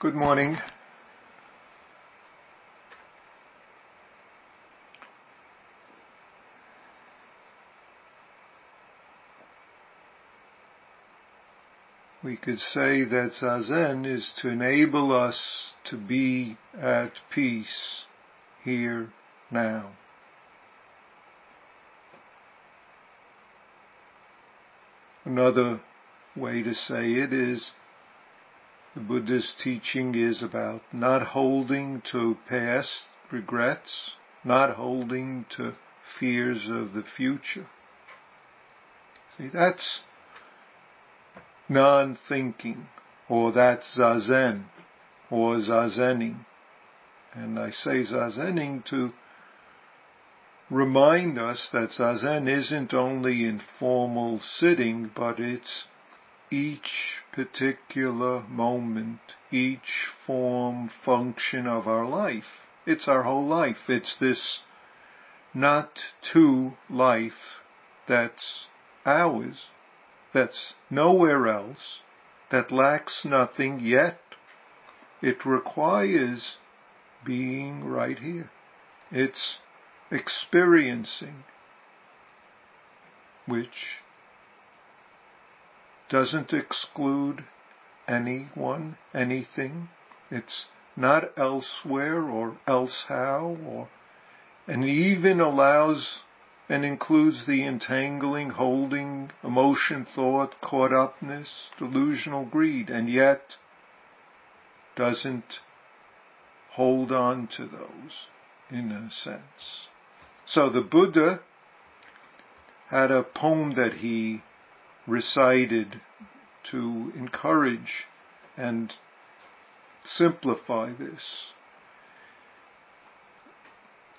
Good morning. We could say that Zazen is to enable us to be at peace here now. Another way to say it is the Buddha's teaching is about not holding to past regrets, not holding to fears of the future. See, that's non-thinking, or that's zazen, or zazening. And I say zazening to remind us that zazen isn't only informal sitting, but it's each particular moment, each form, function of our life. It's our whole life. It's this not to life that's ours, that's nowhere else, that lacks nothing, yet it requires being right here. It's experiencing, which doesn't exclude anyone, anything. It's not elsewhere or else how or, and even allows and includes the entangling, holding, emotion, thought, caught upness, delusional greed, and yet doesn't hold on to those in a sense. So the Buddha had a poem that he recited to encourage and simplify this.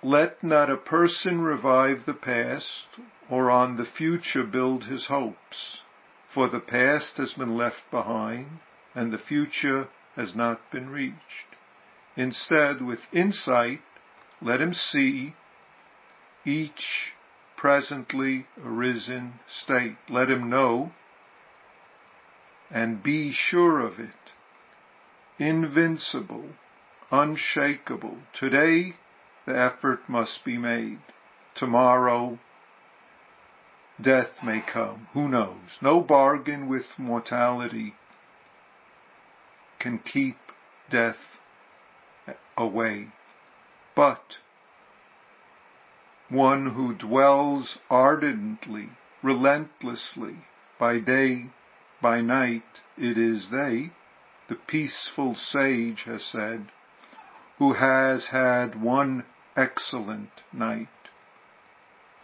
Let not a person revive the past or on the future build his hopes, for the past has been left behind and the future has not been reached. Instead, with insight, let him see each presently arisen state. Let him know and be sure of it. Invincible, unshakable. Today, the effort must be made. Tomorrow, death may come. Who knows? No bargain with mortality can keep death away. But one who dwells ardently, relentlessly, by day, by night, it is they, the peaceful sage has said, who has had one excellent night.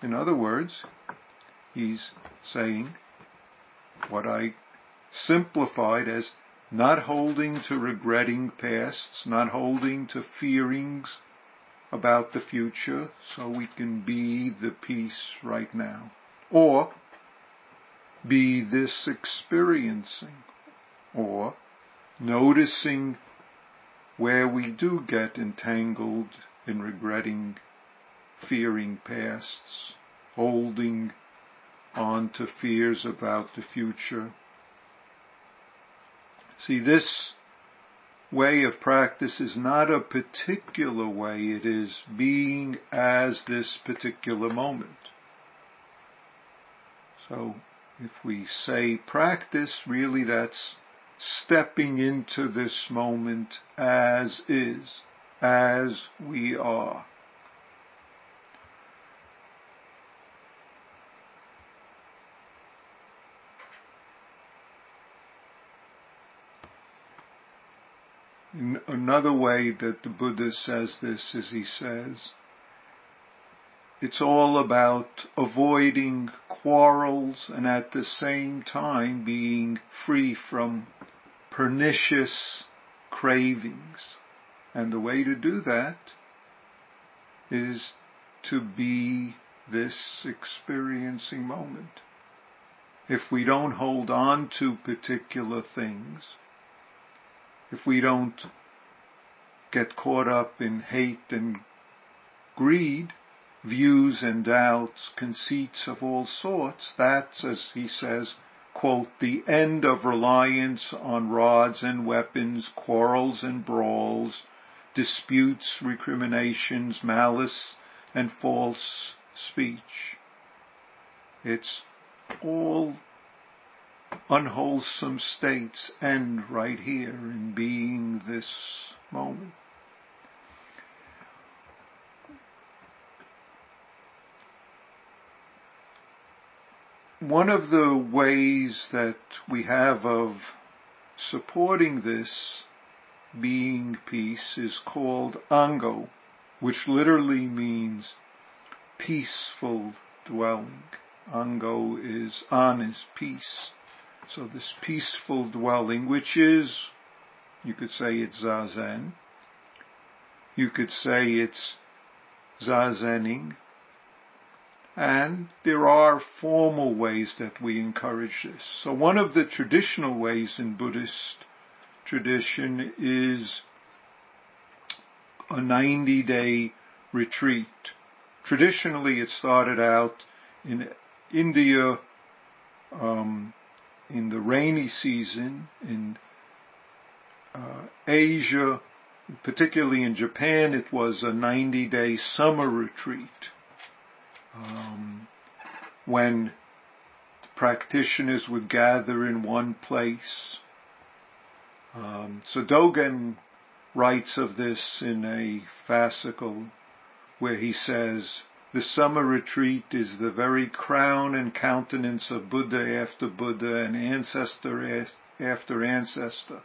In other words, he's saying what I simplified as not holding to regretting pasts, not holding to fearings about the future so we can be the peace right now. Or be this experiencing or noticing where we do get entangled in regretting, fearing pasts, holding on to fears about the future. See, this way of practice is not a particular way, it is being as this particular moment. So if we say practice, really that's stepping into this moment as is, as we are. Another way that the Buddha says this is he says, it's all about avoiding quarrels and at the same time being free from pernicious cravings. And the way to do that is to be this experiencing moment. If we don't hold on to particular things, if we don't get caught up in hate and greed, views and doubts, conceits of all sorts, that's, as he says, quote, the end of reliance on rods and weapons, quarrels and brawls, disputes, recriminations, malice, and false speech. It's all unwholesome states end right here in being this moment. One of the ways that we have of supporting this being peace is called ango, which literally means peaceful dwelling. Ango is an is peace. So this peaceful dwelling, which is, you could say it's zazen. You could say it's zazening. And there are formal ways that we encourage this. So one of the traditional ways in Buddhist tradition is a 90 day retreat. Traditionally it started out in India, um, in the rainy season, in uh, Asia, particularly in Japan, it was a 90 day summer retreat um, when practitioners would gather in one place. Um, so Dogen writes of this in a fascicle where he says, the summer retreat is the very crown and countenance of Buddha after Buddha and ancestor after ancestor,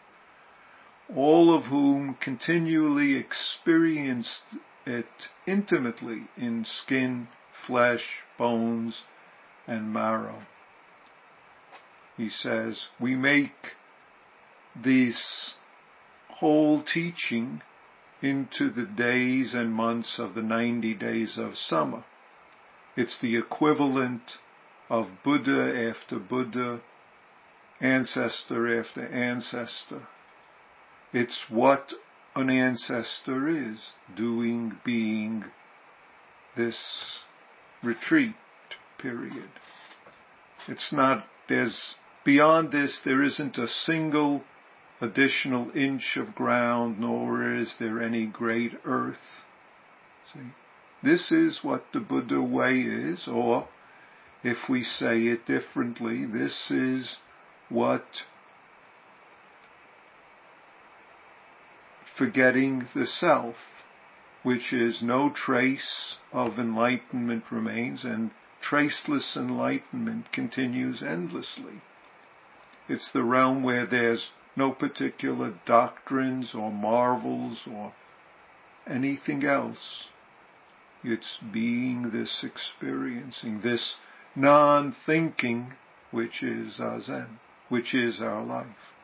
all of whom continually experienced it intimately in skin, flesh, bones, and marrow. He says, we make this whole teaching into the days and months of the 90 days of summer. It's the equivalent of Buddha after Buddha, ancestor after ancestor. It's what an ancestor is, doing, being this retreat period. It's not, there's, beyond this, there isn't a single additional inch of ground, nor is there any great earth. See? This is what the Buddha way is, or if we say it differently, this is what forgetting the self, which is no trace of enlightenment remains and traceless enlightenment continues endlessly. It's the realm where there's no particular doctrines or marvels or anything else. It's being this experiencing, this non-thinking, which is our Zen, which is our life.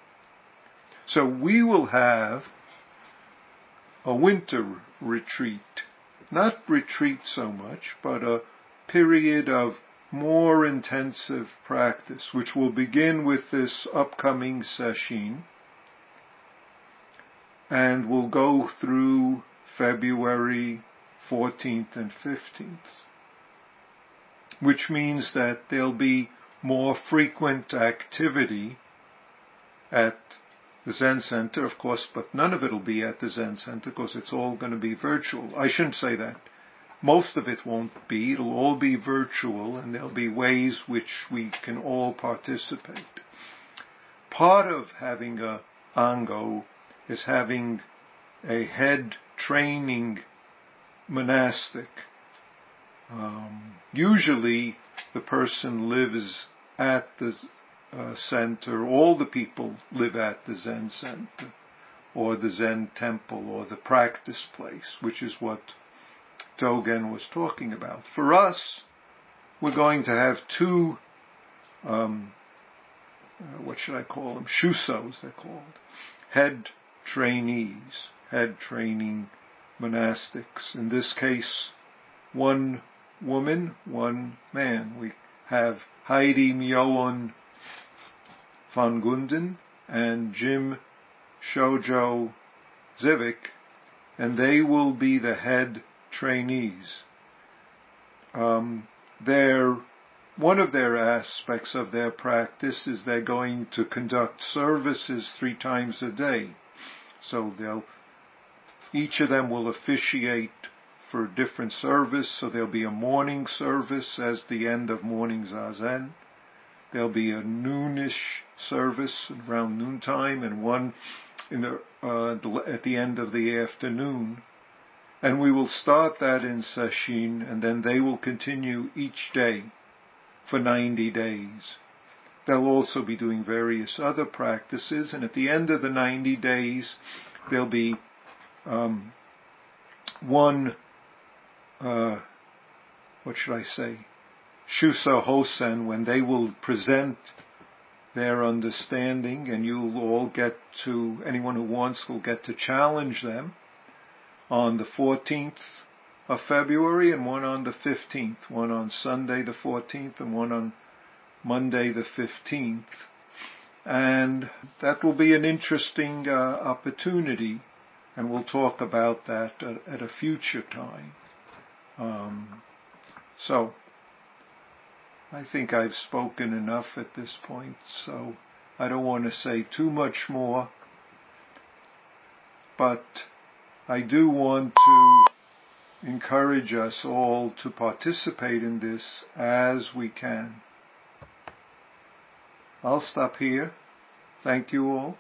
So we will have a winter retreat. Not retreat so much, but a period of more intensive practice, which will begin with this upcoming session and will go through February 14th and 15th, which means that there'll be more frequent activity at the Zen Center, of course, but none of it will be at the Zen Center because it's all going to be virtual. I shouldn't say that. Most of it won't be. It'll all be virtual and there'll be ways which we can all participate. Part of having a Ango is having a head training monastic. Um, usually the person lives at the uh, center, all the people live at the Zen center or the Zen temple or the practice place, which is what Dogen was talking about. For us, we're going to have two, um, uh, what should I call them? Shusos, they're called. Head trainees, head training monastics. In this case, one woman, one man. We have Heidi Myoon van Gunden and Jim Shojo Zivik, and they will be the head trainees. Um, their one of their aspects of their practice is they're going to conduct services three times a day. So they'll, each of them will officiate for a different service. So there'll be a morning service as the end of morning zazen. There'll be a noonish service around noontime and one the, uh, at the end of the afternoon. And we will start that in Sesshin and then they will continue each day for 90 days. They'll also be doing various other practices, and at the end of the 90 days, there'll be um, one, uh, what should I say, Shuso Hossen, when they will present their understanding, and you'll all get to, anyone who wants will get to challenge them on the 14th of February and one on the 15th, one on Sunday the 14th and one on Monday the 15th. And that will be an interesting uh, opportunity and we'll talk about that at, at a future time. Um, so, I think I've spoken enough at this point, so I don't want to say too much more, but I do want to encourage us all to participate in this as we can. I'll stop here. Thank you all.